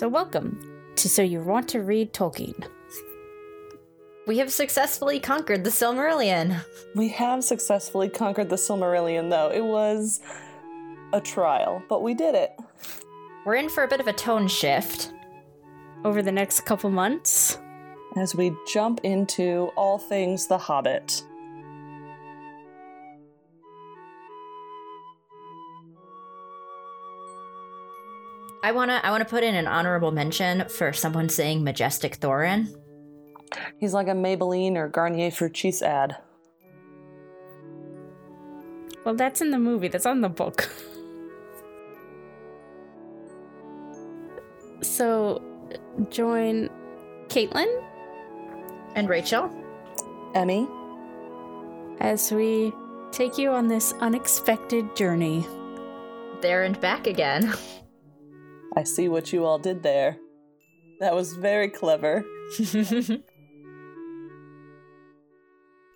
So, welcome to So You Want to Read Tolkien. We have successfully conquered the Silmarillion. We have successfully conquered the Silmarillion, though. It was a trial, but we did it. We're in for a bit of a tone shift. Over the next couple months, As we jump into all things The Hobbit. I wanna I wanna put in an honorable mention for someone saying majestic Thorin. He's like a Maybelline or Garnier Fructis ad. well, that's in the movie, that's on the book. so, join Caitlin And Rachel. Emmy, as we take you on this unexpected journey. There and back again. I see what you all did there. That was very clever.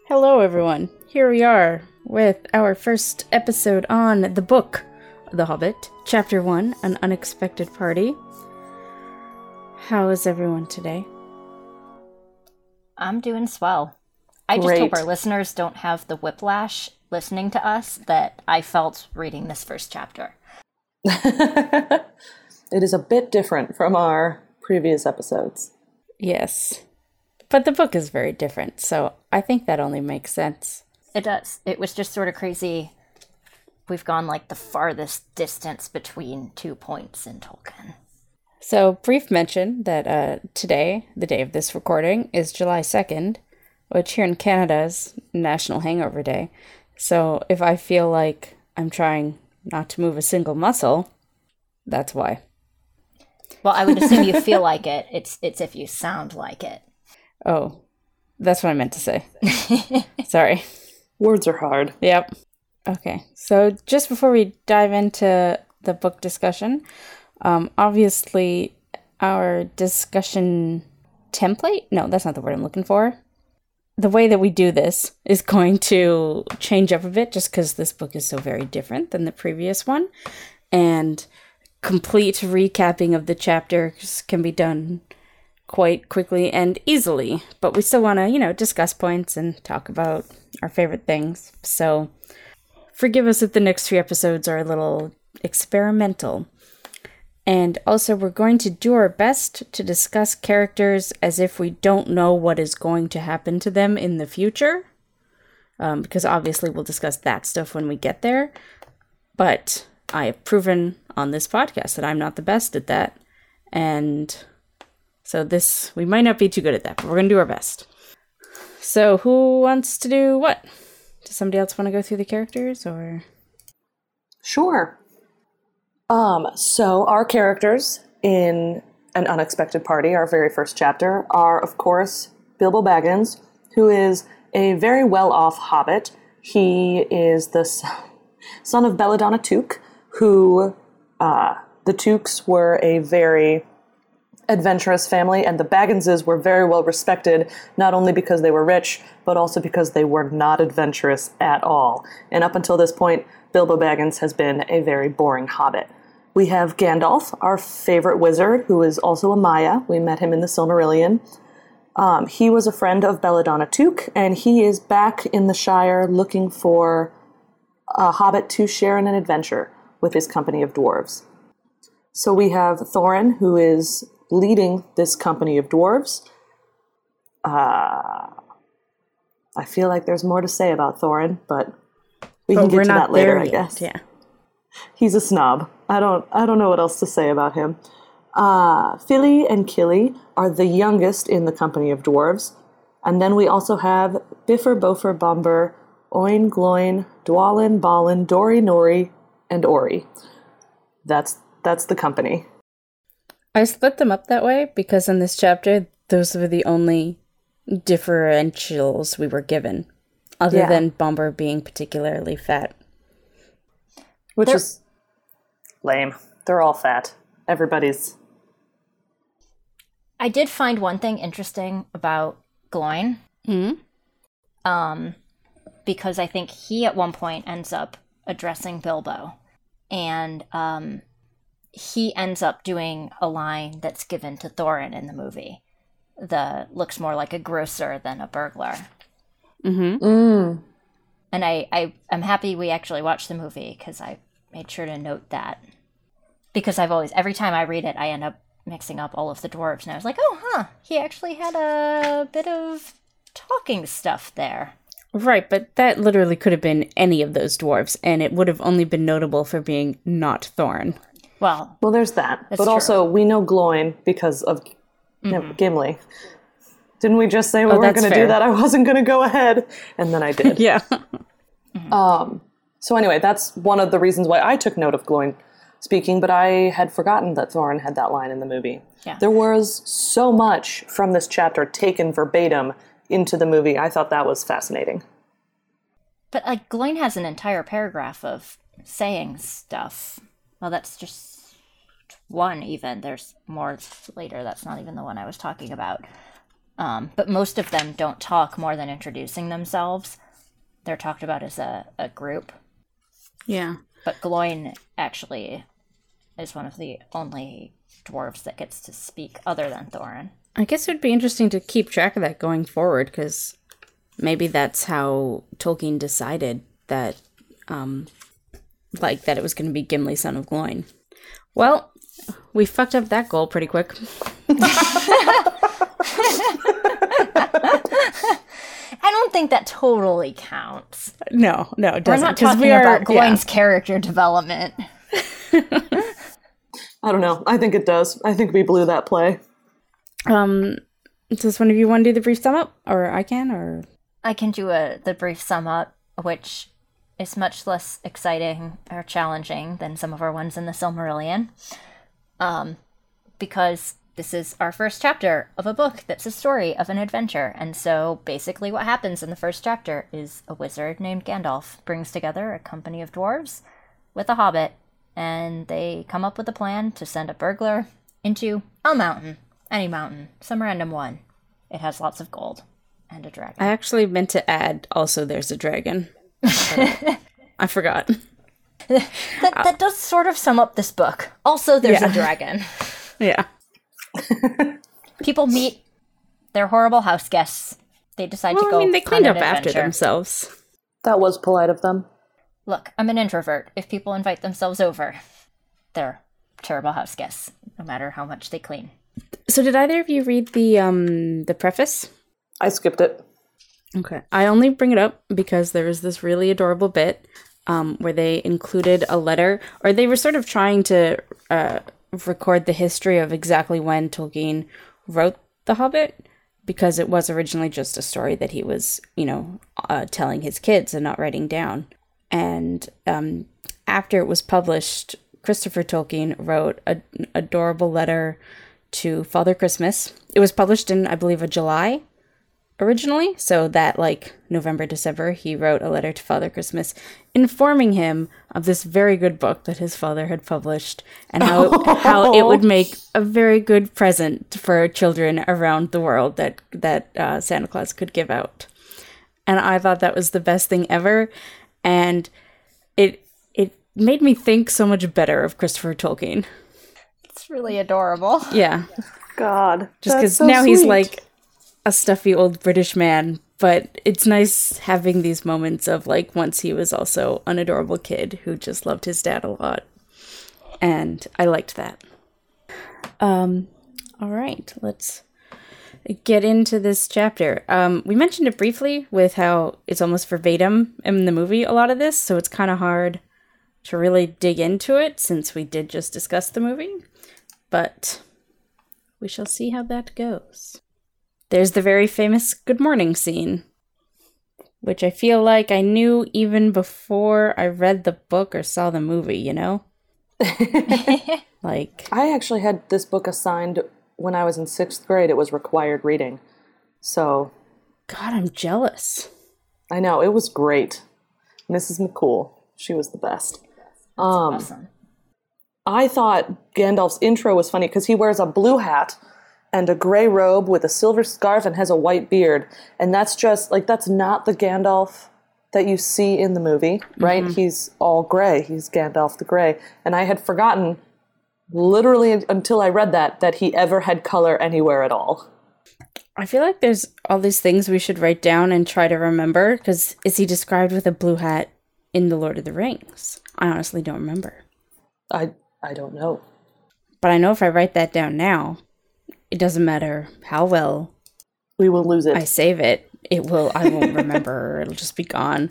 Hello, everyone. Here we are with our first episode on the book The Hobbit, Chapter 1 An Unexpected Party. How is everyone today? I'm doing swell. I just hope our listeners don't have the whiplash listening to us that I felt reading this first chapter. it is a bit different from our previous episodes. Yes. But the book is very different, so I think that only makes sense. It does. It was just sort of crazy. We've gone like the farthest distance between two points in Tolkien. So, brief mention that uh, today, the day of this recording, is July 2nd, which here in Canada is National Hangover Day. So, if I feel like I'm trying not to move a single muscle, that's why. Well, I would assume you feel like it. It's it's if you sound like it. Oh, that's what I meant to say. Sorry. Words are hard. Yep. Okay. So just before we dive into the book discussion, um, obviously our discussion template, no, that's not the word I'm looking for. The way that we do this is going to change up a bit just because this book is so very different than the previous one. And complete recapping of the chapters can be done quite quickly and easily, but we still want to, you know, discuss points and talk about our favorite things. So forgive us if the next few episodes are a little experimental. And also, we're going to do our best to discuss characters as if we don't know what is going to happen to them in the future. Um, because obviously, we'll discuss that stuff when we get there. But I have proven on this podcast that I'm not the best at that. And so, this, we might not be too good at that, but we're going to do our best. So, who wants to do what? Does somebody else want to go through the characters or? Sure. Um, so our characters in An Unexpected Party, our very first chapter, are of course Bilbo Baggins, who is a very well-off hobbit. He is the son of Belladonna Took, who uh, the Tooks were a very adventurous family, and the Bagginses were very well respected, not only because they were rich, but also because they were not adventurous at all. And up until this point, Bilbo Baggins has been a very boring hobbit. We have Gandalf, our favorite wizard, who is also a Maia. We met him in the Silmarillion. Um, he was a friend of Belladonna Took, and he is back in the Shire looking for a hobbit to share in an adventure with his company of dwarves. So we have Thorin, who is leading this company of dwarves. Uh, I feel like there's more to say about Thorin, but we can get to that later, I yet, guess. Yeah. He's a snob. I don't I don't know what else to say about him. Uh, Fili and Kili are the youngest in the company of dwarves. And then we also have Bifur, Bofur, Bombur, Oin, Gloin, Dwalin, Balin, Dori, Nori, and Ori. That's that's the company. I split them up that way because in this chapter, those were the only differentials we were given, other Yeah. than Bombur being particularly fat. Which They're- is lame. They're all fat. Everybody's I did find one thing interesting about Gloin. Hmm? Um, because I think he at one point ends up addressing Bilbo. And um, he ends up doing a line that's given to Thorin in the movie. The looks more like a grocer than a burglar. Mm-hmm. And I, I I'm happy we actually watched the movie because I made sure to note that. Because I've always every time I read it, I end up mixing up all of the dwarves, and I was like, oh, huh, he actually had a bit of talking stuff there. Right, but that literally could have been any of those dwarves, and it would have only been notable for being not Thorin. Well, Well, there's that. but true. also, we know Gloin because of you know, mm-hmm. Gimli. Didn't we just say we oh, weren't going to do that? I wasn't going to go ahead, and then I did. Yeah. Mm-hmm. Um, so anyway, that's one of the reasons why I took note of Gloin speaking, but I had forgotten that Thorin had that line in the movie. Yeah. There was so much from this chapter taken verbatim into the movie. I thought that was fascinating. but like Gloin has an entire paragraph of saying stuff. Well, that's just one. Even there's more later. That's not even the one I was talking about. Um, but most of them don't talk more than introducing themselves. They're talked about as a, a group. Yeah. But Gloin actually is one of the only dwarves that gets to speak other than Thorin. I guess it would be interesting to keep track of that going forward, because maybe that's how Tolkien decided that, um, like, that it was going to be Gimli, son of Gloin. Well, we fucked up that goal pretty quick. I don't think that totally counts. No, no, it We're doesn't. not 'cause talking we are- about Gloin's character development. I don't know. I think it does. I think we blew that play. Um, does one of you want to do the brief sum up, or I can, or I can do a the brief sum up, which is much less exciting or challenging than some of our ones in the Silmarillion. Um, because this is our first chapter of a book that's a story of an adventure. And so basically what happens in the first chapter is a wizard named Gandalf brings together a company of dwarves with a hobbit, and they come up with a plan to send a burglar into a mountain. Any mountain. Some random one. It has lots of gold and a dragon. I actually meant to add also there's a dragon. I forgot. That, that uh, does sort of sum up this book. Also, there's Yeah. a dragon. Yeah. People meet their horrible house guests. They decide to go. I mean, they cleaned up an after themselves. That was polite of them. Look, I'm an introvert. If people invite themselves over, they're terrible house guests, no matter how much they clean. So, did either of you read the um the preface? I skipped it. Okay. I only bring it up because there was this really adorable bit um, where they included a letter, or they were sort of trying to uh, record the history of exactly when Tolkien wrote The Hobbit, because it was originally just a story that he was, you know, uh, telling his kids and not writing down. And um, after it was published, Christopher Tolkien wrote an adorable letter to Father Christmas. It was published in, I believe, a July originally. So that like November, December, he wrote a letter to Father Christmas informing him of this very good book that his father had published and how how it would make a very good present for children around the world that that uh, Santa Claus could give out. And I thought that was the best thing ever, and it it made me think so much better of Christopher Tolkien. It's really adorable. Yeah, God. just because so now he's like a stuffy old British man. But it's nice having these moments of like once he was also an adorable kid who just loved his dad a lot, and I liked that. Um, all right, let's get into this chapter. Um, we mentioned it briefly with how it's almost verbatim in the movie. A lot of this, so it's kind of hard to really dig into it since we did just discuss the movie, but we shall see how that goes. There's the very famous good morning scene, which I feel like I knew even before I read the book or saw the movie, you know? like, I actually had this book assigned when I was in sixth grade. It was required reading. So God, I'm jealous. I know, it was great. Mrs. McCool, she was the best. Um, Awesome. I thought Gandalf's intro was funny because he wears a blue hat and a gray robe with a silver scarf and has a white beard. And that's just like, that's not the Gandalf that you see in the movie, right? Mm-hmm. He's all gray. He's Gandalf the Grey. And I had forgotten literally until I read that that he ever had color anywhere at all. I feel like there's all these things we should write down and try to remember. Because is he described with a blue hat in The Lord of the Rings? I honestly don't remember. I I don't know. But I know if I write that down now, it doesn't matter how well We will lose it. I save it. It will. I won't remember. It'll just be gone.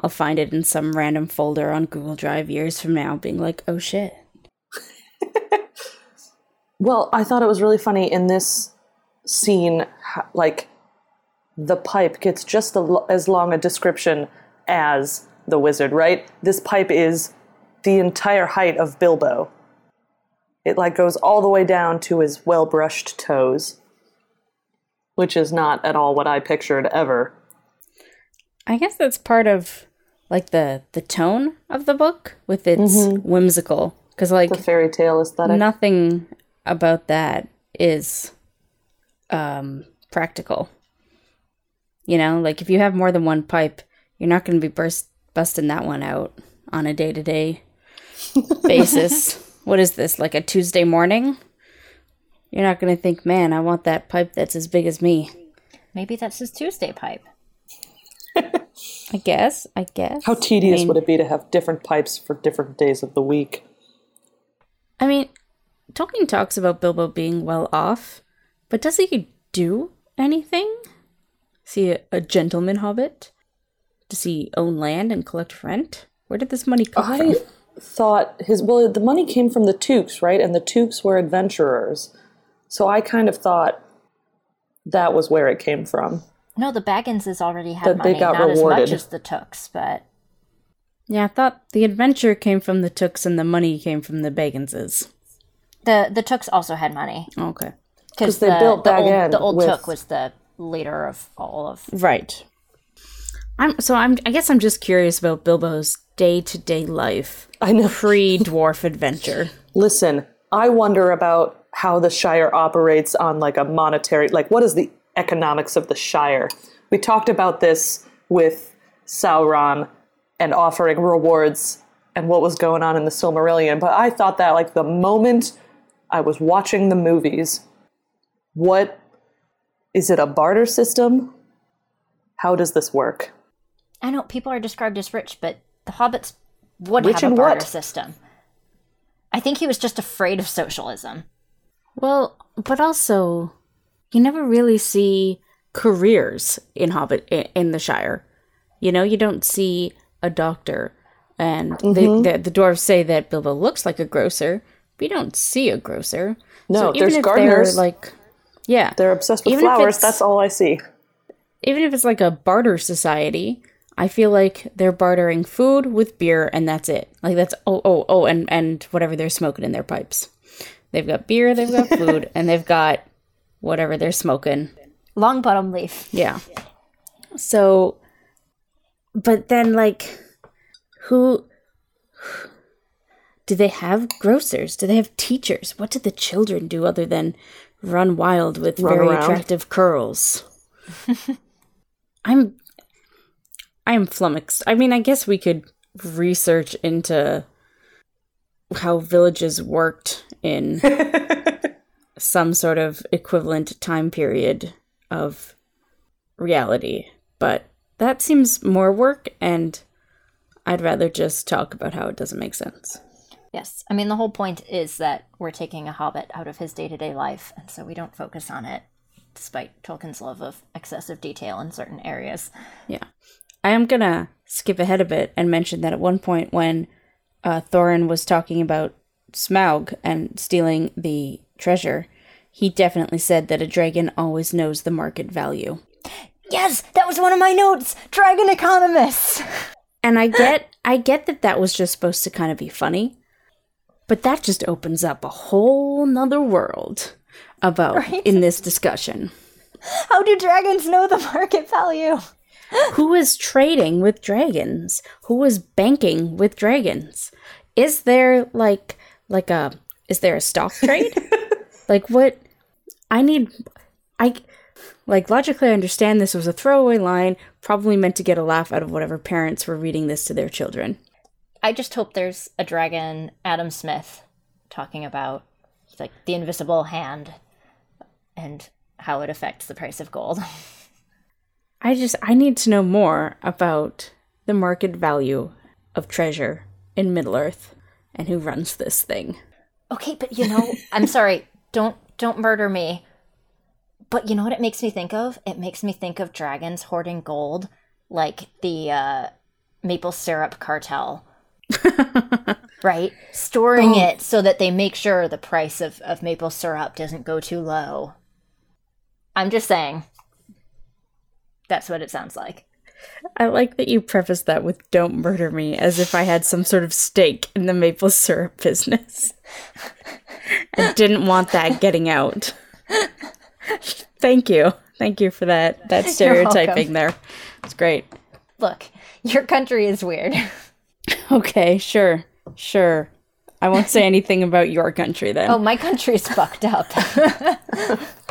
I'll find it in some random folder on Google Drive years from now, being like, "Oh shit." Well, I thought it was really funny in this scene, like the pipe gets just as long a description as the wizard, right? This pipe is the entire height of Bilbo. It like goes all the way down to his well-brushed toes, which is not at all what I pictured ever. I guess that's part of like the the tone of the book with its whimsical because like The fairy tale aesthetic. nothing about that is um practical. You know, like if you have more than one pipe, you're not going to be burst busting that one out on a day-to-day basis. What is this? Like a Tuesday morning? You're not going to think, "Man, I want that pipe that's as big as me." Maybe that's his Tuesday pipe. I guess. I guess. How tedious I mean- would it be to have different pipes for different days of the week? I mean, Tolkien talks about Bilbo being well off, but does he do anything? Is he a, a gentleman hobbit? Does he own land and collect rent? Where did this money come I from? Thought his well, the money came from the Tooks, right? And the Tooks were adventurers, so I kind of thought that was where it came from. No, the Bagginses already had That they money, got not as rewarded. much as the Tooks, but Yeah, I thought the adventure came from the Tooks and the money came from the Bagginses. the the Tooks also had money Okay. because they the, built the Bag old, End the old with- Took was the leader of all of. Right. I'm so I'm I guess I'm just curious about Bilbo's day-to-day life I know. pre-dwarf adventure. Listen, I wonder about how the Shire operates on like a monetary, like what is the economics of the Shire? We talked about this with Sauron and offering rewards and what was going on in the Silmarillion, but I thought that like the moment I was watching the movies, what is it a barter system? How does this work? I know people are described as rich, but the hobbits would Rich have a barter what? system. I think he was just afraid of socialism. Well, but also, you never really see careers in Hobbit in the Shire. You know, you don't see a doctor, and Mm-hmm. they, the, the dwarves say that Bilbo looks like a grocer, but you don't see a grocer. No, even there's if gardeners. They're like, yeah, They're obsessed with Even flowers, that's all I see. even if it's like a barter society, I feel like they're bartering food with beer, and that's it. Like that's oh oh oh, and and whatever they're smoking in their pipes. They've got beer, they've got food, and they've got whatever they're smoking. Longbottom Leaf. Yeah. So, but then, like, who do they have grocers? Do they have teachers? What did the children do other than run wild with Run very around. attractive curls? I'm, I'm flummoxed. I mean, I guess we could research into how villages worked in some sort of equivalent time period of reality, but that seems more work, and I'd rather just talk about how it doesn't make sense. Yes. I mean, the whole point is that we're taking a hobbit out of his day to day life, and so we don't focus on it, despite Tolkien's love of excessive detail in certain areas. Yeah. I am gonna skip ahead a bit and mention that at one point when uh, Thorin was talking about Smaug and stealing the treasure, he definitely said that a dragon always knows the market value. Yes, that was one of my notes. Dragon economists. And I get I get that that was just supposed to kind of be funny, but that just opens up a whole nother world about Right. in this discussion. How do dragons know the market value? Who is trading with dragons? Who is banking with dragons? Is there like like a is there a stock trade? like what I need I like logically I understand this was a throwaway line, probably meant to get a laugh out of whatever parents were reading this to their children. I just hope there's a dragon Adam Smith talking about like the invisible hand and how it affects the price of gold. I just I need to know more about the market value of treasure in Middle Earth and who runs this thing. Okay, but you know, I'm sorry. Don't don't murder me. But you know what it makes me think of? It makes me think of dragons hoarding gold like the uh, maple syrup cartel. right? Storing Oh. it so that they make sure the price of, of maple syrup doesn't go too low. I'm just saying. That's what it sounds like. I like that you preface that with "Don't murder me," as if I had some sort of stake in the maple syrup business. I didn't want that getting out. Thank you, thank you for that that stereotyping there. It's great. Look, your country is weird. Okay, sure, sure. I won't say anything about your country then. Oh, my country's fucked up.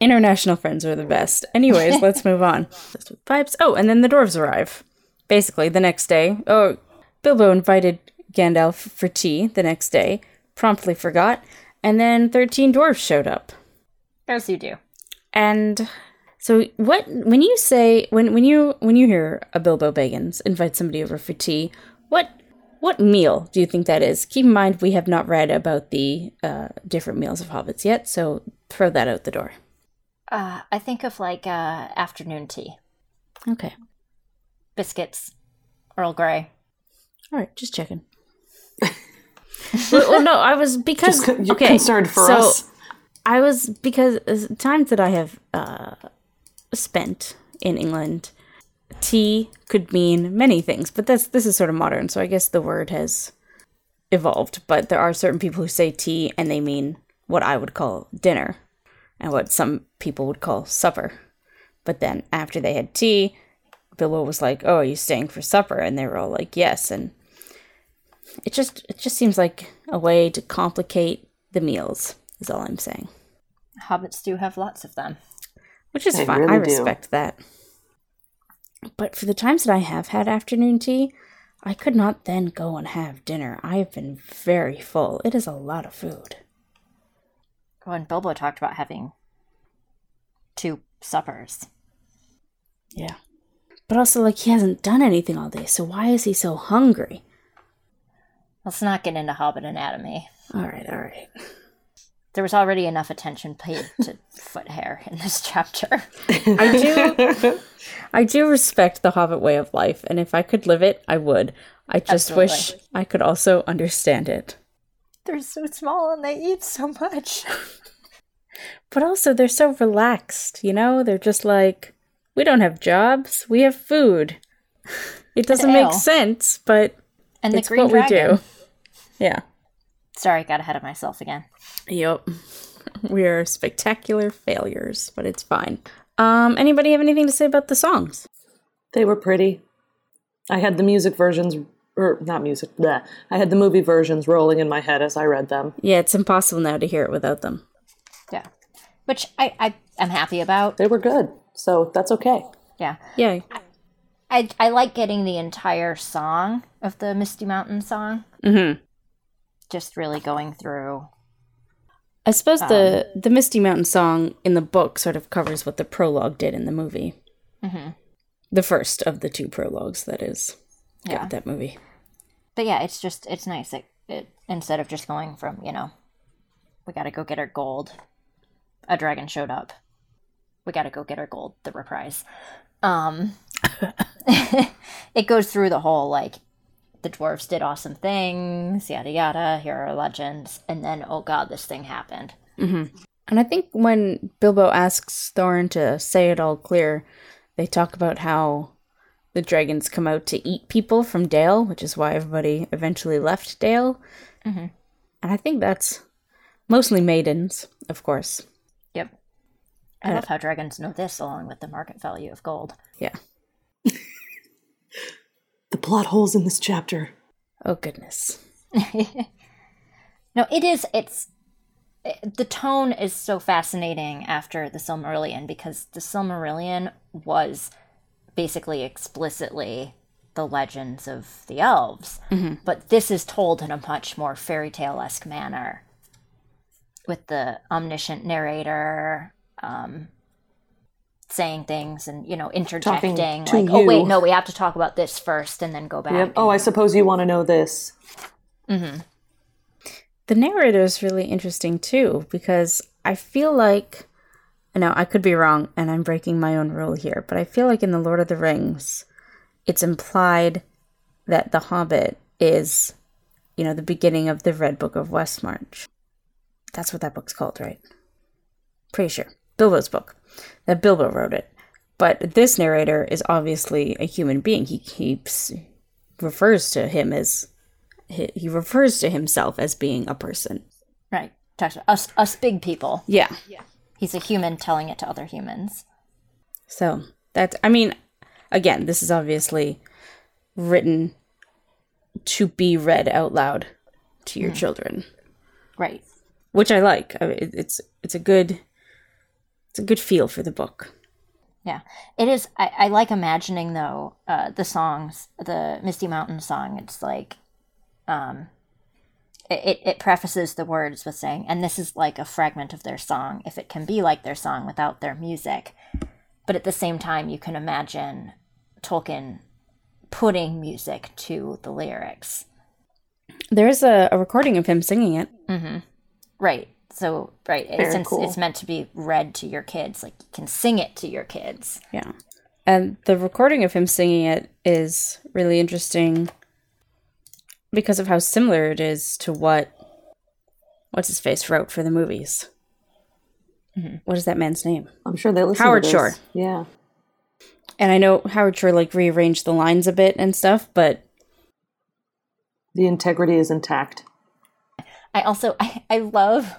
International friends are the best. Anyways, let's move on. Pipes. Oh, and then the dwarves arrive. Basically, the next day. Oh, Bilbo invited Gandalf for tea the next day, promptly forgot, and then 13 dwarves showed up. As you do. And so what when you say when when you when you hear a Bilbo Baggins invite somebody over for tea, what what meal do you think that is? Keep in mind we have not read about the uh, different meals of hobbits yet, so throw that out the door. Uh, I think of like uh, afternoon tea. Okay. Biscuits. Earl Grey. All right, just checking. well, well, no, I was because con- you're okay, concerned for so us. I was because times that I have uh, spent in England, tea could mean many things, but that's this is sort of modern, so I guess the word has evolved. But there are certain people who say tea and they mean what I would call dinner, and what some people would call supper. But then after they had tea, Bilbo was like, "Oh, are you staying for supper?" And they were all like, "Yes." And it just it just seems like a way to complicate the meals. Is all I'm saying. Hobbits do have lots of them. Which is They fine. really I do. respect that. But for the times that I have had afternoon tea, I could not then go and have dinner. I have been very full. It is a lot of food. When Bilbo talked about having two suppers. Yeah. But also, like, he hasn't done anything all day, so why is he so hungry? Let's not get into Hobbit anatomy. All right, all right. There was already enough attention paid to foot hair in this chapter. I do. I do respect the Hobbit way of life, and if I could live it, I would. I just wish I could also understand it. They're so small and they eat so much. But also, they're so relaxed, you know? They're just like, we don't have jobs, we have food. It doesn't make sense, but And the it's green what dragon. we do. Yeah. Sorry, I got ahead of myself again. Yep. We are spectacular failures, but it's fine. Um, anybody have anything to say about the songs? They were pretty. I had the music versions, or not music, bleh. I had the movie versions rolling in my head as I read them. Yeah, it's impossible now to hear it without them. Yeah. Which I, I am happy about. They were good, so that's okay. Yeah. Yeah. I, I like getting the entire song of the Misty Mountain song. Mm-hmm. Just really going through. I suppose the the Misty Mountain song in the book sort of covers what the prologue did in the movie. Mm-hmm. The first of the two prologues, that is. Yeah. that movie. But yeah, it's just, it's nice. It, it, instead of just going from, you know, we gotta go get our gold, a dragon showed up. We gotta go get our gold, the reprise. Um, it goes through the whole, like, the dwarves did awesome things, yada yada, here are legends, and then, oh god, this thing happened. And I think when Bilbo asks Thorin to say it all clear, they talk about how the dragons come out to eat people from Dale, which is why everybody eventually left Dale. Mhm. And I think that's mostly maidens, of course. Yep. I love how dragons know this along with the market value of gold. Yeah. The plot holes in this chapter. Oh, goodness. No, it is. It's it- the tone is so fascinating after the Silmarillion because the Silmarillion was basically explicitly the legends of the elves. But this is told in a much more fairy tale esque manner with the omniscient narrator um, saying things and, you know, interjecting. to Like, oh, wait, no, we have to talk about this first and then go back. Yep. Oh, I suppose you want to know this. The narrator is really interesting too because I feel like now I could be wrong and I'm breaking my own rule here, but I feel like in the Lord of the Rings it's implied that the Hobbit is you know the beginning of the Red Book of Westmarch. That's what that book's called, right? Pretty sure. Bilbo's book. That Bilbo wrote it. But this narrator is obviously a human being. He keeps refers to him as he, he refers to himself as being a person. Right. Talks about us, us big people. Yeah. Yeah. He's a human telling it to other humans. So that's, I mean, again, this is obviously written to be read out loud to your children, Right. which I like. I mean, it's it's a good it's a good feel for the book. Yeah, it is. I, I like imagining though uh, the songs, the Misty Mountain song. It's like, um, it, it it prefaces the words with saying, "And this is like a fragment of their song, if it can be like their song without their music." But at the same time, you can imagine Tolkien putting music to the lyrics. There's a, a recording of him singing it. Mm-hmm. Right. So right, Very since cool. it's meant to be read to your kids, like you can sing it to your kids. Yeah. And the recording of him singing it is really interesting because of how similar it is to what what's his face wrote for the movies. Mm-hmm. What is that man's name? I'm sure they listen. Howard to this. Howard Shore. Yeah. And I know Howard Shore like rearranged the lines a bit and stuff, but The integrity is intact. I also I, I love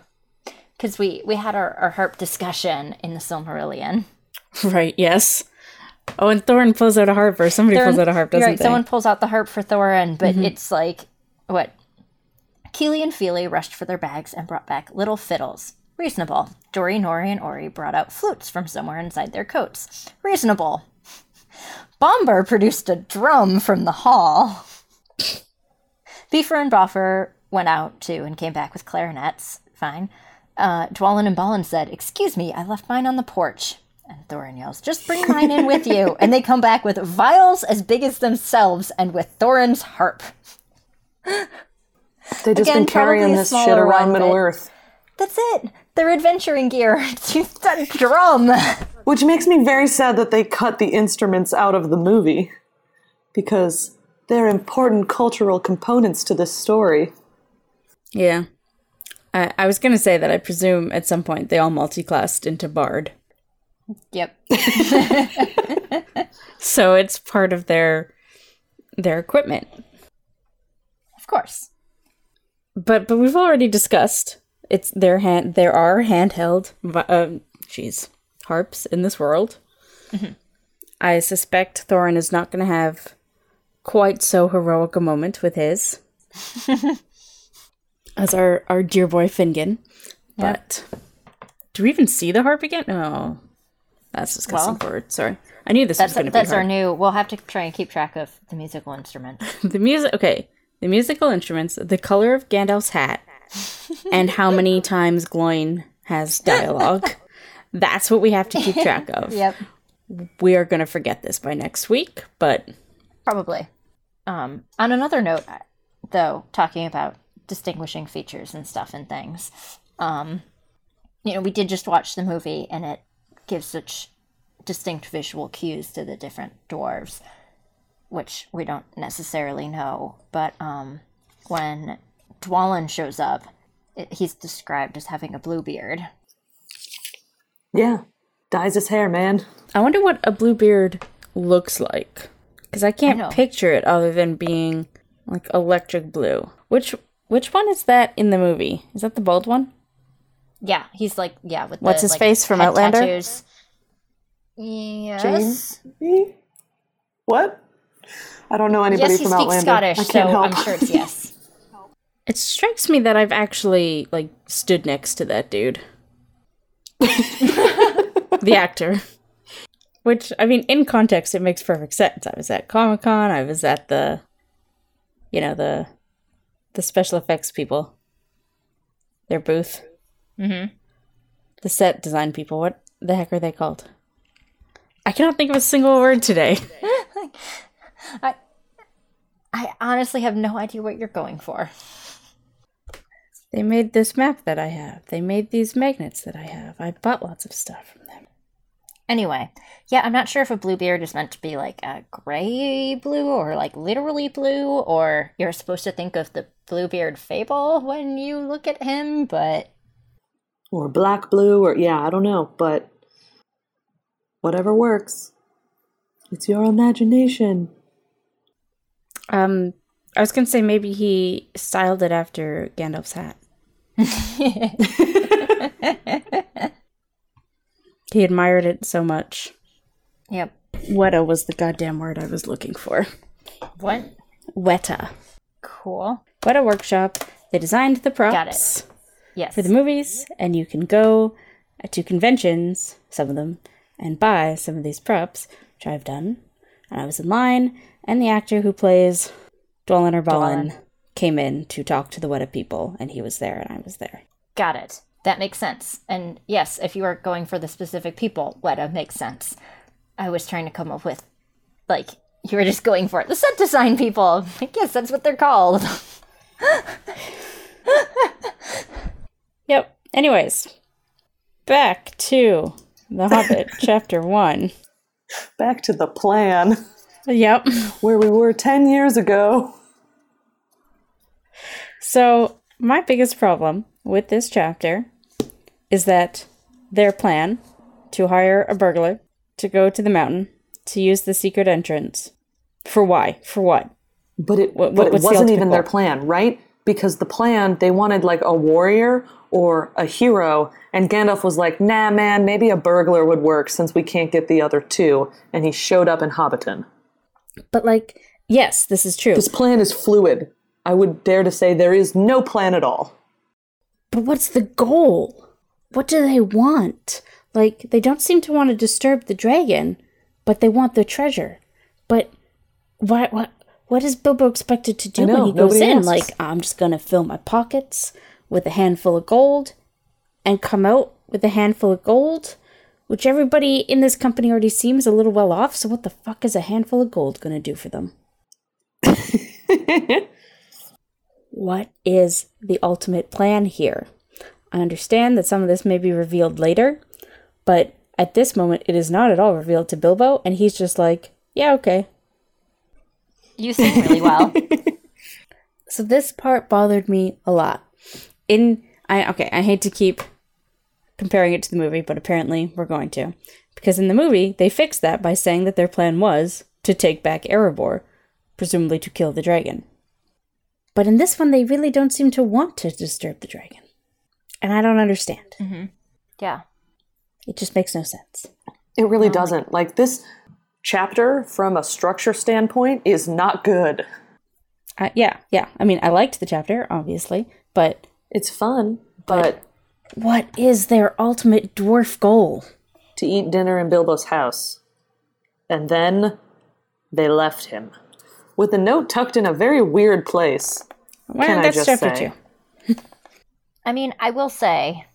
because we we had our, our harp discussion in the Silmarillion. right, yes. Oh, and Thorin pulls out a harp, or somebody Thorin- pulls out a harp, doesn't right, they? Someone pulls out the harp for Thorin, but it's like what? Kili and Fili rushed for their bags and brought back little fiddles. Reasonable. Dori, Nori, and Ori brought out flutes from somewhere inside their coats. Reasonable. Bombur produced a drum from the hall. Bifur and Bofur went out too and came back with clarinets. Fine. Uh, Dwalin and Balin said, Excuse me, I left mine on the porch. And Thorin yells, Just bring mine in with you. And they come back with viols as big as themselves and with Thorin's harp. They've just Again, been carrying this shit around Middle but- Earth. That's it. Their adventuring gear. Just a drum. Which makes me very sad that they cut the instruments out of the movie. Because they're important cultural components to this story. yeah. I, I was gonna say that I presume at some point they all multi-classed into Bard. Yep. So it's part of their their equipment. Of course. But but we've already discussed it's their hand. There are handheld, vi- um, jeez, harps in this world. I suspect Thorin is not going to have quite so heroic a moment with his as our our dear boy Fingon. But do we even see the harp again? No, that's discussing Well, forward. Sorry, I knew this That's was going to be that's hard. our new. We'll have to try and keep track of the musical instruments. the music okay the musical instruments the color of gandalf's hat and how many times gloin has dialogue that's what we have to keep track of Yep. we are going to forget this by next week but Probably. Um, on another note, though, talking about distinguishing features and stuff and things, um, you know, we did just watch the movie and it gives such distinct visual cues to the different dwarves, which we don't necessarily know. But um, when Dwalin shows up, it, he's described as having a blue beard. Yeah. Dyes his hair, man. i wonder what a blue beard looks like because i can't know. picture it other than being like electric blue which which one is that in the movie is that the bald one Yeah, he's like yeah with What's the, his like, face from head Outlander? Tattoos. Yes. What? I don't know anybody Yes, he from speaks Outlander. Scottish, I so can't help. I'm sure it's yes. It strikes me that I've actually like stood next to that dude. the actor. Which I mean, in context, it makes perfect sense. I was at Comic Con. I was at the, you know, the, the special effects people. Their booth. Mm-hmm. The set design people. What the heck are they called? I cannot think of a single word today. I I honestly have no idea what you're going for. They made this map that I have. They made these magnets that I have. I bought lots of stuff from them. Anyway, yeah, I'm not sure if a blue beard is meant to be like a gray blue or like literally blue, or you're supposed to think of the bluebeard fable when you look at him, but Or black blue, or yeah, I don't know, but whatever works. It's your imagination. Um, I was gonna say maybe he styled it after Gandalf's hat. He admired it so much. yep. Weta was the goddamn word I was looking for. What? Weta. Cool. Weta Workshop. They designed the props Got it. Yes. for the movies, and you can go to conventions, some of them, and buy some of these props, which I've done. And I was in line, and the actor who plays Dwalin or Balin Dwalin. came in to talk to the Weta people, and he was there, and I was there. Got it. That makes sense. And yes, if you are going for the specific people, Weta makes sense. I was trying to come up with, like, you were just going for it. The set design people. I guess that's what they're called. Yep. Anyways, back to The Hobbit, Chapter 1. Back to the plan Yep. where we were 10 years ago. So, my biggest problem with this chapter is that their plan to hire a burglar to go to the mountain to use the secret entrance. For why? For what? But it, What- but it wasn't ultimate even their plan, right? Because the plan, they wanted like a warrior or a hero, and Gandalf was like, nah, man, maybe a burglar would work since we can't get the other two. And he showed up in Hobbiton. But, like, yes, this is true. This plan is fluid. I would dare to say there is no plan at all. But what's the goal? What do they want? Like, they don't seem to want to disturb the dragon, but they want the treasure. But why what what is Bilbo expected to do know, when he goes in? asks. Like, I'm just gonna fill my pockets with a handful of gold and come out with a handful of gold? Which everybody in this company already seems a little well off, so what the fuck is a handful of gold gonna do for them? what is the ultimate plan here? I understand that some of this may be revealed later, but at this moment it is not at all revealed to Bilbo, and he's just like, yeah, okay. You sing really well. So this part bothered me a lot. In I okay, I hate to keep comparing it to the movie, but apparently we're going to. Because in the movie, they fixed that by saying that their plan was to take back Erebor, presumably to kill the dragon. But in this one, they really don't seem to want to disturb the dragon. And I don't understand. Mm-hmm. yeah. It just makes no sense. It really um, doesn't. Like, this chapter, from a structure standpoint, is not good. Uh, yeah, yeah. I mean, I liked the chapter, obviously, but It's fun, but what is their ultimate dwarf goal? to eat dinner in Bilbo's house. And then they left him. With a note tucked in a very weird place. Well, Can I just chapter say? two. I mean, I will say,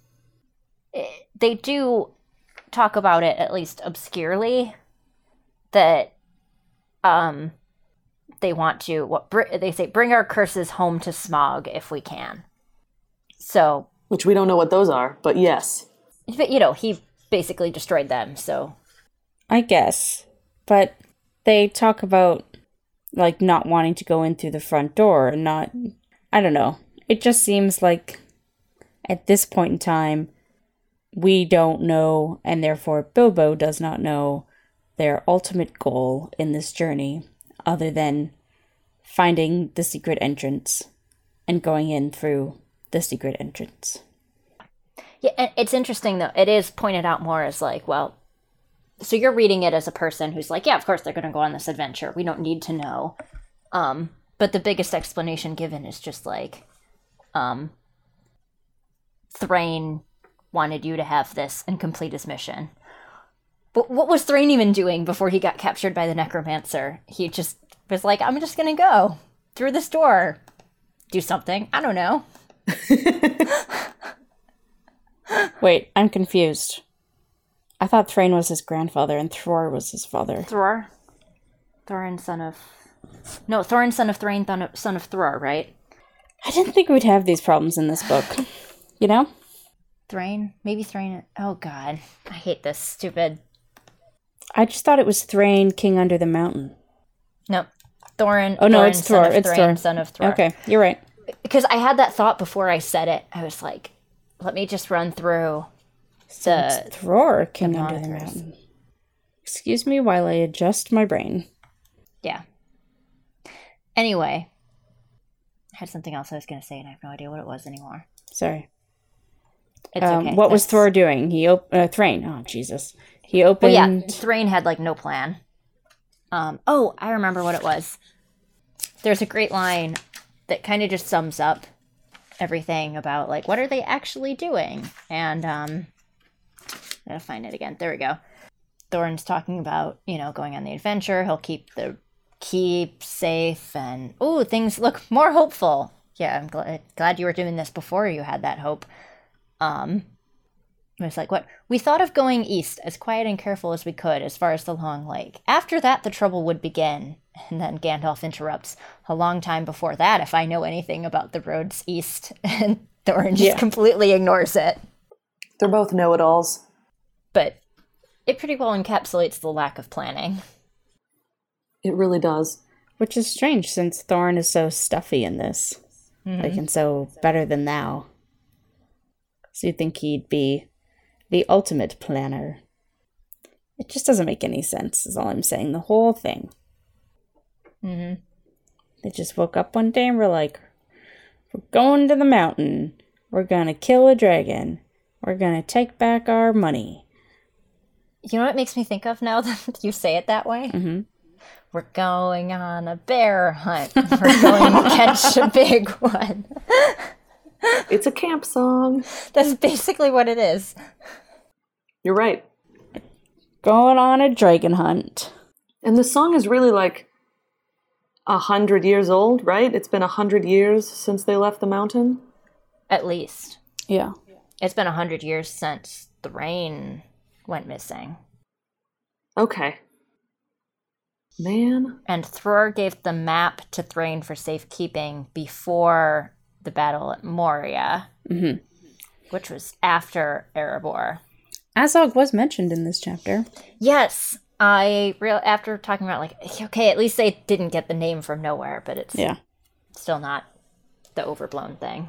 eh, they do talk about it at least obscurely that um they want to what br- they say bring our curses home to Smaug if we can. So, Which we don't know what those are, but yes. but, you know, he basically destroyed them. So, I guess. But they talk about like not wanting to go in through the front door and not I don't know. It just seems like at this point in time we don't know and therefore Bilbo does not know their ultimate goal in this journey other than finding the secret entrance and going in through the secret entrance. Yeah, it's interesting though. It is pointed out more as like, well, so you're reading it as a person who's like, yeah, of course they're going to go on this adventure. We don't need to know. Um, but the biggest explanation given is just like, um, Thrain wanted you to have this and complete his mission. But what was Thrain even doing before he got captured by the necromancer? He just was like, I'm just gonna go through this door, do something. I don't know. Wait, I'm confused. I thought Thrain was his grandfather and Thror was his father. Thror? Thorin, son of. No, Thorin, son of Thrain, son of, son of Thror, right? I didn't think we'd have these problems in this book. You know? Thrain? Maybe Thrain. Oh, God. I hate this stupid. I just thought it was Thrain, king under the mountain. No. Thorin. Oh, no, Thorin, it's of It's Thrain, Thror. son of Thror. Okay, you're right. Because I had that thought before I said it. I was like, let me just run through the. Thror, king under the mountain. Excuse me while I adjust my brain. Yeah. Anyway, I had something else I was going to say, and I have no idea what it was anymore. Sorry. It's Um, okay. what was Thor doing? He op- uh, Thrain. Oh Jesus. He Well, opened. yeah, Thrain had like no plan. Um, oh, I remember what it was. There's a great line that kind of just sums up everything about like what are they actually doing, and um, I gotta find it again. There we go. Thorin's talking about you know going on the adventure. He'll keep the keep safe, and oh, things look more hopeful. Yeah, I'm glad glad you were doing this before you had that hope. Um, it was like, what? We thought of going east, as quiet and careful as we could, as far as the Long Lake. After that, the trouble would begin. And then Gandalf interrupts, a long time before that, if I know anything about the roads east. And Thorin just Yeah. completely ignores it. They're both know it alls. But it pretty well encapsulates the lack of planning. It really does. Which is strange since Thorin is so stuffy in this. Like, mm-hmm. and so better than thou. So you'd think he'd be the ultimate planner. It just doesn't make any sense, is all I'm saying. The whole thing. Mm-hmm. They just woke up one day and were like, we're going to the mountain. We're gonna kill a dragon. We're gonna take back our money. You know what it makes me think of now that you say it that way? Mhm. We're going on a bear hunt. We're going to catch a big one. It's a camp song. That's basically what it is. You're right. Going on a dragon hunt. And the song is really like a hundred years old, right? It's been a hundred years since they left the mountain. At least. Yeah. It's been a hundred years since Thrain went missing. Okay. Man. And Thror gave the map to Thrain for safekeeping before the battle at Moria, hmm which was after Erebor. Azog was mentioned in this chapter. Yes, I real after talking about like okay, at least they didn't get the name from nowhere, but it's Yeah. still not the overblown thing.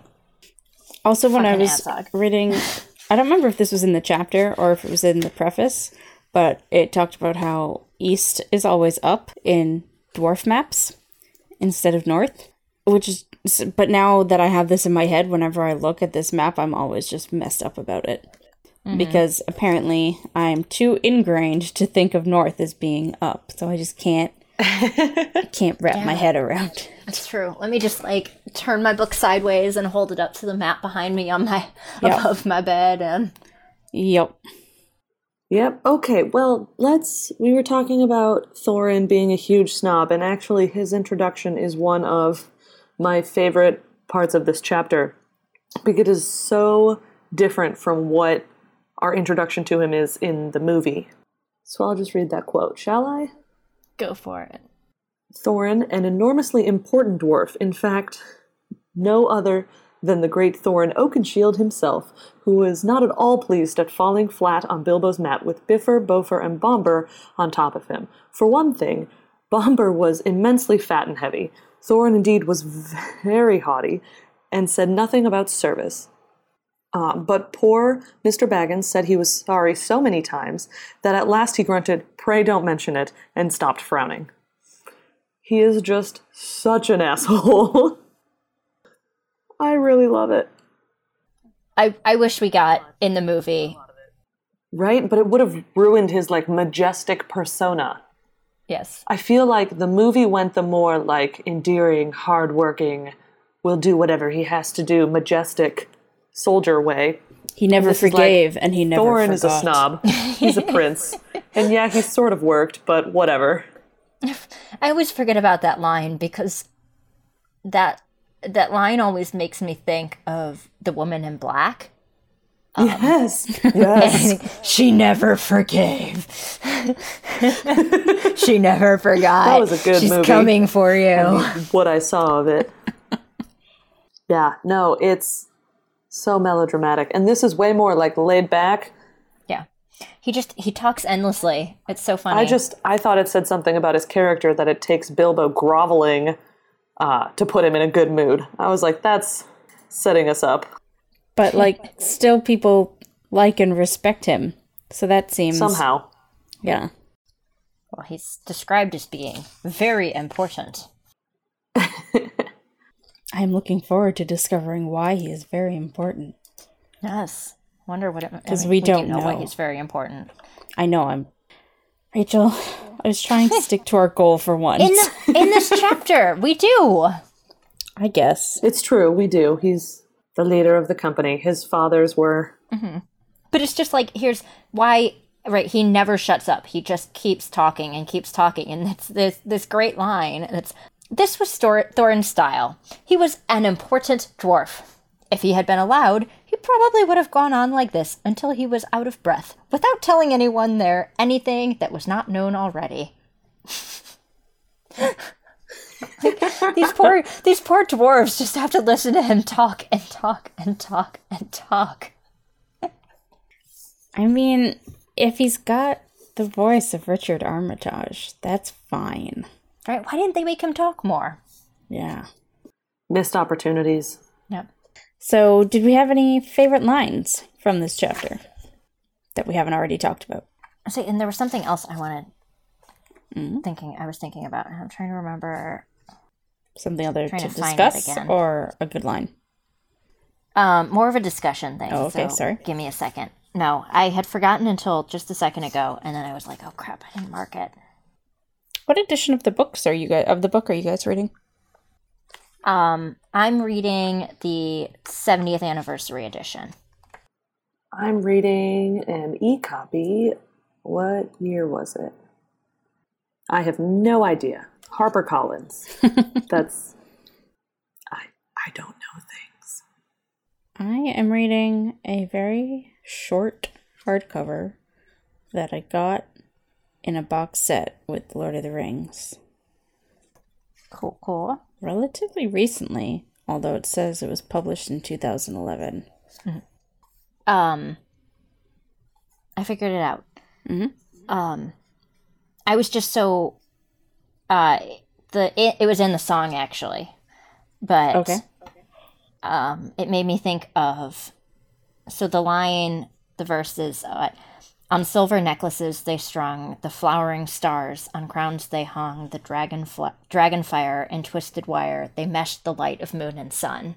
Also, when I was Azog. reading, I don't remember if this was in the chapter or if it was in the preface, but it talked about how east is always up in dwarf maps instead of north, which is. But now that I have this in my head, whenever I look at this map, I'm always just messed up about it. Mm-hmm. Because apparently I'm too ingrained to think of north as being up, so I just can't can't wrap my head around. it. That's true. Let me just like turn my book sideways and hold it up to the map behind me on my Yeah. above my bed and Yep. Yep. Okay. Well, let's. We were talking about Thorin being a huge snob, and actually, his introduction is one of my favorite parts of this chapter because it is so different from what our introduction to him is in the movie. So I'll just read that quote, shall I? go for it. Thorin, an enormously important dwarf, in fact, no other than the great Thorin Oakenshield himself, who was not at all pleased at falling flat on Bilbo's mat with Bifur, Bofur, and Bombur on top of him. For one thing, Bombur was immensely fat and heavy. Thorin indeed was very haughty and said nothing about service. Uh, but poor Mr. Baggins said he was sorry so many times that at last he grunted, Pray don't mention it, and stopped frowning. He is just such an asshole. I really love it. I, I wish we got in the movie. Right? But it would have ruined his like majestic persona. Yes. I feel like the movie went the more like endearing, hardworking, will do whatever he has to do, majestic soldier way. He never This is like forgave, and he never Thorin is a snob. He's a prince. And yeah, he sort of worked, but whatever. I always forget about that line because that that line always makes me think of the woman in black. Yes. Yes. she never forgave. she never forgot. That was a good She's movie. coming for you. what I saw of it. Yeah, no, it's so melodramatic. And this is way more like laid back. yeah. He just he talks endlessly. It's so funny. I just I thought it said something about his character that it takes Bilbo groveling uh, to put him in a good mood. I was like, that's setting us up But like, still, people like and respect him. So that seems somehow. Yeah. well, he's described as being very important. I'm looking forward to discovering why he is very important. Yes. Wonder what it 'Cause I we do don't know why he's very important. I know I'm. Rachel, I was trying to stick to our goal for once. In in this chapter, we do. I guess. It's true, we do. He's the leader of the company. His fathers were mm-hmm. But it's just like here's why right, he never shuts up. He just keeps talking and keeps talking and it's this this great line that's this was Thor- Thorin's style. He was an important dwarf. If he had been allowed, he probably would have gone on like this until he was out of breath, without telling anyone there anything that was not known already. these poor these poor dwarves just have to listen to him talk and talk and talk and talk. I mean, if he's got the voice of Richard Armitage, that's fine. Right? Why didn't they make him talk more? Yeah. missed opportunities. Yep. So, did we have any favorite lines from this chapter that we haven't already talked about? See, and there was something else I wanted mm-hmm. thinking. I was thinking about, and I'm trying to remember. Something other to to discuss or a good line? Um, more of a discussion thing. Oh, okay, so sorry. Give me a second. No, I had forgotten until just a second ago, and then I was like, "Oh crap, I didn't mark it." What edition of the books are you guys of the book are you guys reading? Um, I'm reading the 70th anniversary edition. I'm reading an e copy. What year was it? I have no idea. HarperCollins. That's. I, I don't know things. I am reading a very short hardcover that I got in a box set with Lord of the Rings Cool, cool. relatively recently, although it says it was published in 2011. Um, I figured it out. Um, I was just so. Uh, the it, it was in the song actually, but Okay. um, it made me think of so the line the verse is uh, on silver necklaces they strung the flowering stars on crowns they hung the dragon fl- dragon fire and twisted wire they meshed the light of moon and sun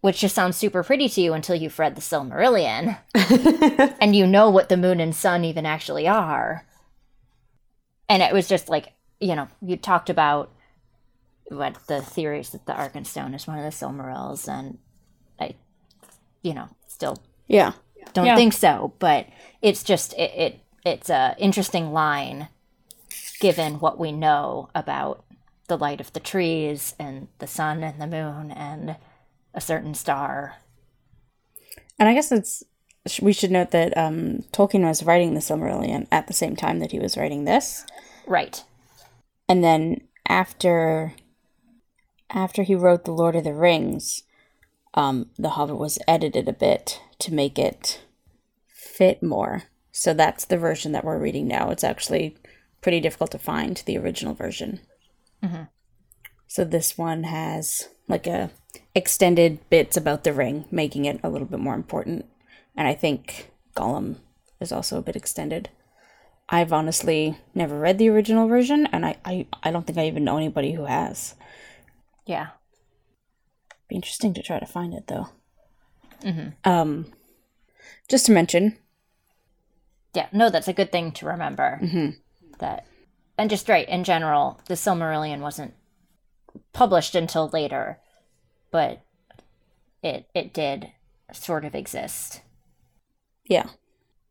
which just sounds super pretty to you until you've read the silmarillion and you know what the moon and sun even actually are and it was just like you know you talked about what the theories that the Arkenstone is one of the Silmarils, and I, you know, still Yeah. don't Yeah. think so. But it's just it, it it's a interesting line, given what we know about the light of the trees and the sun and the moon and a certain star. And I guess it's sh- we should note that um, Tolkien was writing the Silmarillion at the same time that he was writing this, Right. and then after after he wrote the Lord of the Rings, um, the Hobbit was edited a bit to make it fit more. So that's the version that we're reading now. It's actually pretty difficult to find the original version. So this one has like a extended bits about the ring, making it a little bit more important. And I think Gollum is also a bit extended. I've honestly never read the original version, and I, I, I don't think I even know anybody who has. Yeah. Be interesting to try to find it though. Um, just to mention, Yeah. No, that's a good thing to remember. That, and just right in general, the Silmarillion wasn't published until later, but it it did sort of exist Yeah.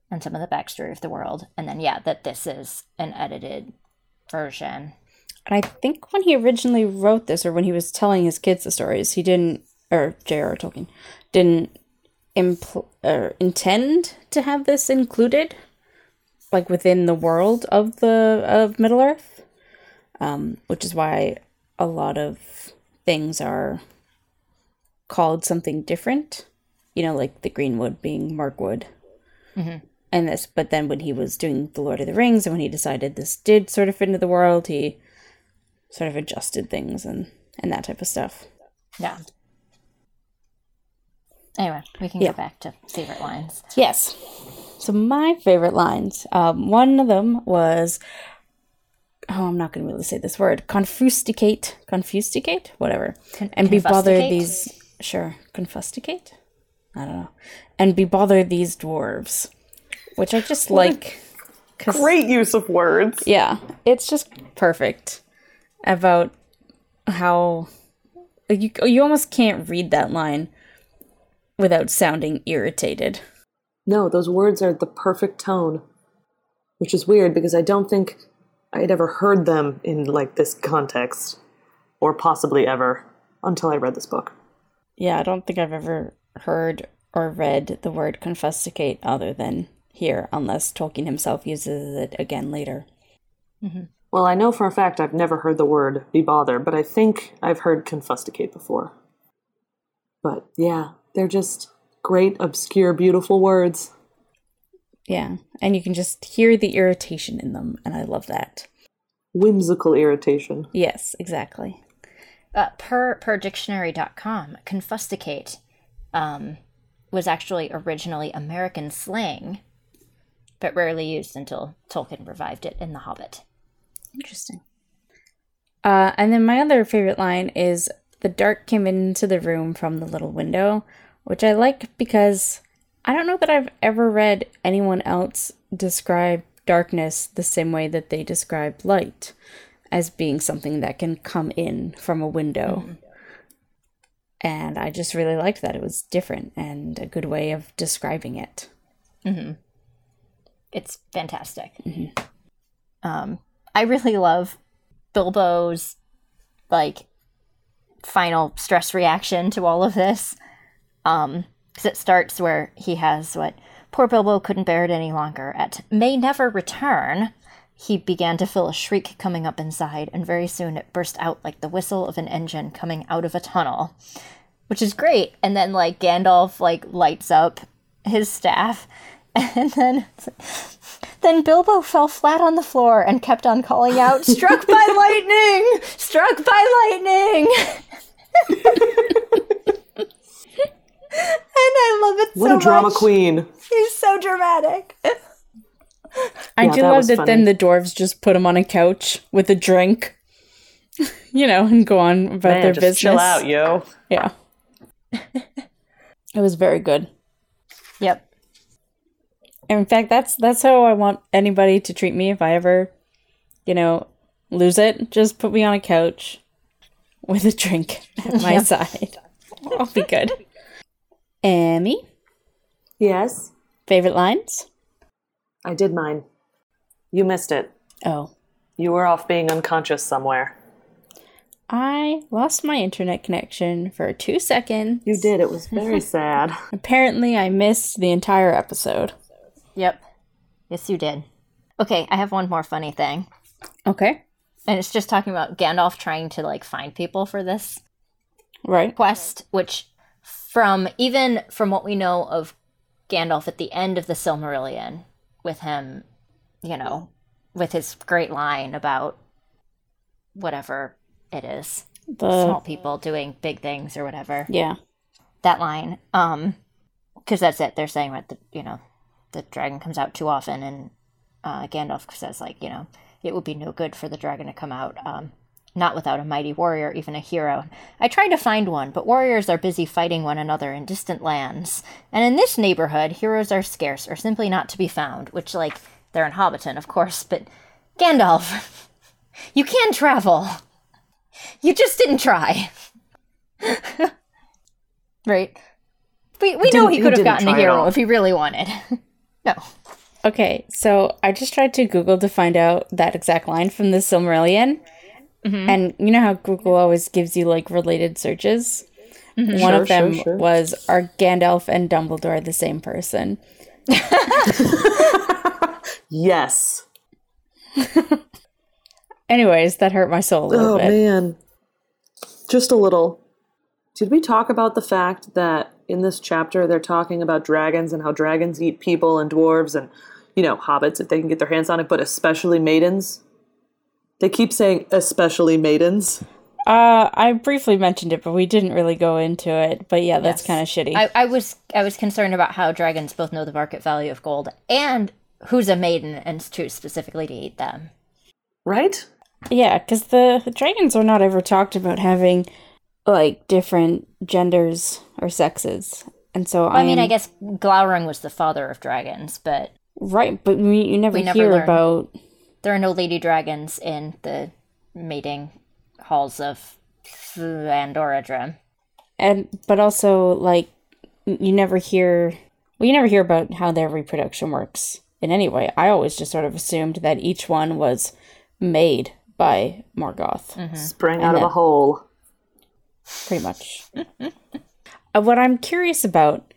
and some of the backstory of the world. And then, yeah, that this is an edited version. And I think when he originally wrote this, or when he was telling his kids the stories, he didn't, or J.R.R. Tolkien, didn't impl- or intend to have this included, like within the world of the of Middle Earth, um, which is why a lot of things are called something different. You know, like the Greenwood being Mirkwood, and this. But then when he was doing the Lord of the Rings, and when he decided this did sort of fit into the world, he sort of adjusted things and and that type of stuff. Yeah. Anyway, we can Yeah. go back to favorite lines. Yes. So my favorite lines, um, one of them was, oh, I'm not going to be able to say this word, confusticate, confusticate, whatever, and be bothered these, sure, confusticate, I don't know, and be bothered these dwarves, which I just like. Great use of words. Yeah, it's just perfect about how you you almost can't read that line without sounding irritated. No, those words are the perfect tone, which is weird because I don't think I had ever heard them in like this context, or possibly ever until I read this book. Yeah, I don't think I've ever heard or read the word confusticate other than here, unless Tolkien himself uses it again later. Well, I know for a fact I've never heard the word be bothered, but I think I've heard confusticate before. But yeah, they're just great, obscure, beautiful words. Yeah, and you can just hear the irritation in them, and I love that. Whimsical irritation. Yes, exactly. Uh, per per dictionary.com, confusticate um, was actually originally American slang, but rarely used until Tolkien revived it in The Hobbit. Interesting. Uh, and then my other favorite line is the dark came into the room from the little window, which I like because I don't know that I've ever read anyone else describe darkness the same way that they describe light as being something that can come in from a window. And I just really liked that. It was different and a good way of describing it. It's fantastic. Um, I really love Bilbo's like final stress reaction to all of this. Um, because it starts where he has what poor Bilbo couldn't bear it any longer. At may never return, he began to feel a shriek coming up inside, and very soon it burst out like the whistle of an engine coming out of a tunnel, which is great. And then like Gandalf like lights up his staff, and then then Bilbo fell flat on the floor and kept on calling out, "Struck by lightning! Struck by lightning!" and I love it What so a drama much. queen. He's so dramatic. I Yeah, do that love that then the dwarves just put him on a couch with a drink, you know, and go on about Man, their just business. chill out, yo. Yeah. it was very good. Yep. In fact, that's that's how I want anybody to treat me if I ever, you know, lose it. Just put me on a couch with a drink at my side. I'll be good. Emmy, Yes, favorite lines? I did mine. You missed it. Oh, You were off being unconscious somewhere. I lost my internet connection for two seconds. You did. It was very sad. Apparently, I missed the entire episode. Yep. Yes, you did. Okay, I have one more funny thing. Okay. And it's just talking about Gandalf trying to like find people for this Right. quest, which from even from what we know of Gandalf at the end of the Silmarillion, with him, you know, with his great line about whatever it is, The small people doing big things or whatever. yeah. That line, um, because that's it. They're saying that the you know, the dragon comes out too often, and uh, Gandalf says like you know, it would be no good for the dragon to come out. Um, not without a mighty warrior, even a hero. I tried to find one, but warriors are busy fighting one another in distant lands. And in this neighborhood, heroes are scarce or simply not to be found, which, like, they're in Hobbiton, of course, but Gandalf, you can travel. You just didn't try. right? We, we know he he could have gotten a hero if he really wanted. no. Okay, so I just tried to Google to find out that exact line from the Silmarillion. Mm-hmm. And you know how Google always gives you like related searches? Mm-hmm. One Sure, of them sure, sure. was Are Gandalf and Dumbledore the same person? Yes. Anyways, that hurt my soul a little Oh bit. Oh man. Just a little. Did we talk about the fact that in this chapter they're talking about dragons and how dragons eat people and dwarves and you know, hobbits if they can get their hands on it, but especially maidens? They keep saying especially maidens. Uh, I briefly mentioned it, but we didn't really go into it. But yeah, that's Yes. kind of shitty. I, I was I was concerned about how dragons both know the market value of gold and who's a maiden and choose specifically to eat them. Right? Yeah, because the dragons are not ever talked about having like different genders or sexes, and so I mean, am- I guess Glaurung was the father of dragons, but right, but we, you never We hear learn. about. There are no lady dragons in the mating halls of Andoradrim. and but also like you never hear well you never hear about how their reproduction works in any way. I always just sort of assumed that each one was made by morgoth Sprang out of a hole. pretty much. Uh, what i'm curious about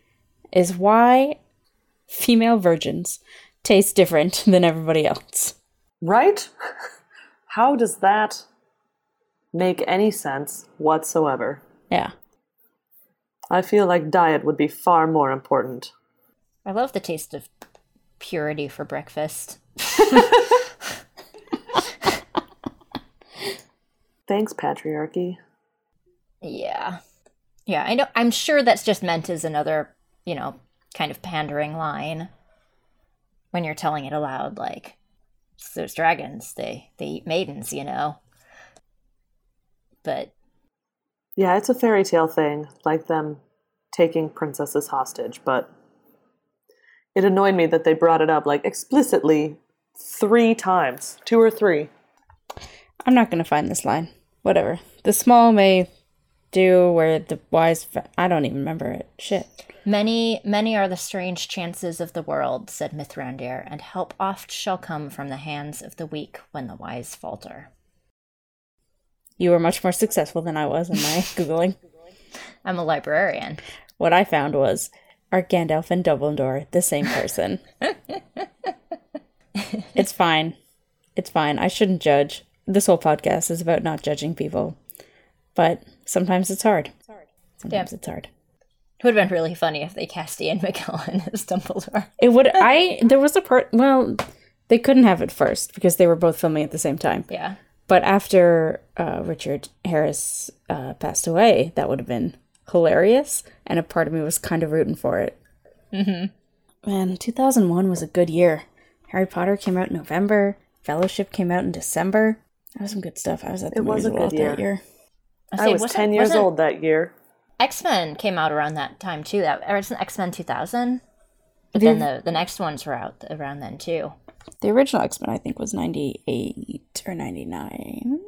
is why female virgins taste different than everybody else Right? How does that make any sense whatsoever? yeah I feel like diet would be far more important. I love the taste of purity for breakfast. Thanks, patriarchy. Yeah. Yeah, I know I'm sure that's just meant as another, you know, kind of pandering line when you're telling it aloud like those dragons, they they eat maidens, you know. But Yeah, it's a fairy tale thing, like them taking princesses hostage, but it annoyed me that they brought it up like explicitly three times, two or three. i'm not gonna find this line whatever the small may do where the wise fa- i don't even remember it shit many many are the strange chances of the world, said Mithrandir, and help oft shall come from the hands of the weak when the wise falter. You were much more successful than I was in my Googling. I'm a librarian. What I found was are Gandalf and Dumbledore the same person? it's fine. It's fine. I shouldn't judge. This whole podcast is about not judging people. But sometimes it's hard. It's hard. Sometimes it's hard. It would have been really funny if they cast Ian McKellen as Dumbledore. It would I there was a part well, they couldn't have it first because they were both filming at the same time. Yeah. But after uh, Richard Harris uh, passed away, that would have been hilarious, and a part of me was kind of rooting for it. Mm-hmm. Man, 2001 was a good year. Harry Potter came out in November. Fellowship came out in December. That was some good stuff. I was at the It was movies a a lot good that year. Year. I was 10 years old that year. X Men came out around that time too. That or it's X Men 2000. But then the the next ones were out around then too. The original X Men, I think, was 98 or 99.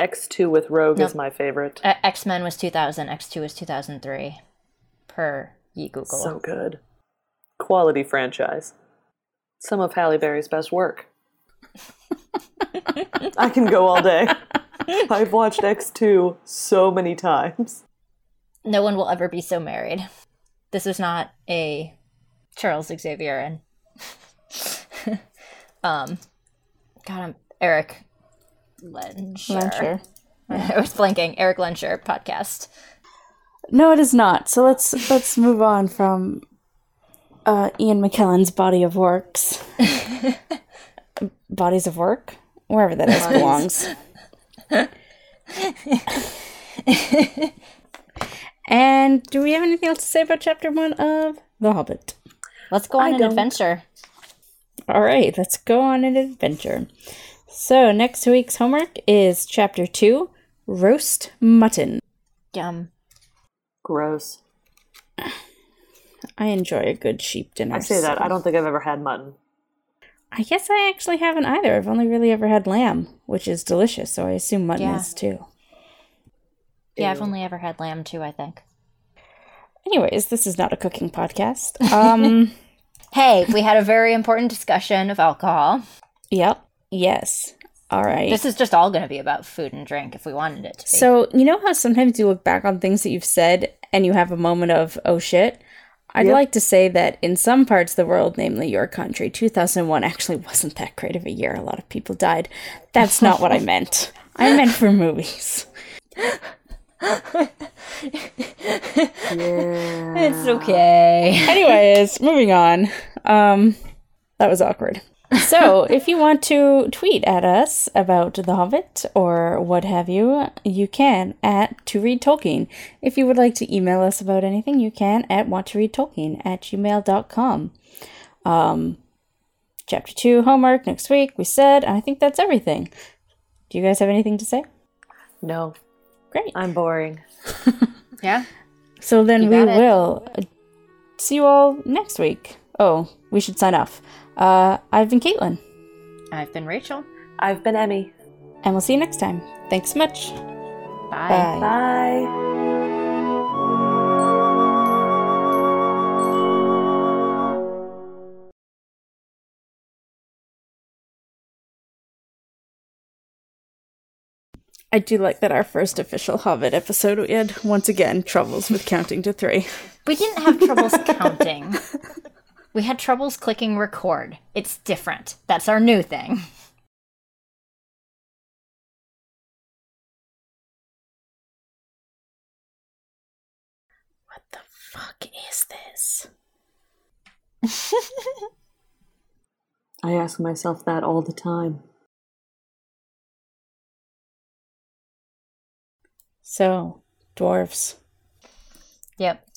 X2 with Rogue is my favorite. X Men was 2000. X two was 2003. Per ye Google. So good. Quality franchise. Some of Halle Berry's best work. I can go all day. I've watched X2 so many times. no one will ever be so married. This is not a Charles Xavier and um God I'm Erik Lehnsherr. Lehnsherr. I was blanking. Erik Lehnsherr podcast. No, it is not. So let's let's move on from uh, Ian McKellen's body of works, bodies of work, wherever that is belongs. And do we have anything else to say about chapter one of The Hobbit? Let's go on an don't. adventure. All right, let's go on an adventure. So next week's homework is chapter two, roast mutton. Yum. Gross. I enjoy a good sheep dinner. I say that. so- I don't think I've ever had mutton. I guess I actually haven't either. I've only really ever had lamb, which is delicious, so I assume mutton Yeah. is too. Yeah, I've only ever had lamb too, I think. Anyways, this is not a cooking podcast. Um, Hey, we had a very important discussion of alcohol. yep. Yes. All right. This is just all going to be about food and drink if we wanted it to be. So, you know how sometimes you look back on things that you've said and you have a moment of, oh shit? I'd Yep. like to say that in some parts of the world, namely your country, 2001 actually wasn't that great of a year. A lot of people died. That's not what I meant. I meant for movies. yeah. it's okay. Anyways, moving on. Um, that was awkward. So, if you want to tweet at us about The Hobbit or what have you, you can at To Read Tolkien. If you would like to email us about anything, you can at wanttoreadtolkien at gmail.com. Um, chapter 2 homework next week, we said, and I think that's everything. Do you guys have anything to say? No, Great. I'm boring. Yeah. So then we it. will uh, see you all next week. Oh, we should sign off. Uh, I've been Caitlin, I've been Rachel. I've been Emmy. and we'll see you next time. Thanks so much. Bye. Bye. Bye. I do like that our first official Hobbit episode we had once again troubles with counting to three. We didn't have troubles counting. We had troubles clicking record. It's different. That's our new thing. What the fuck is this? I ask myself that all the time. So, dwarves. Yep.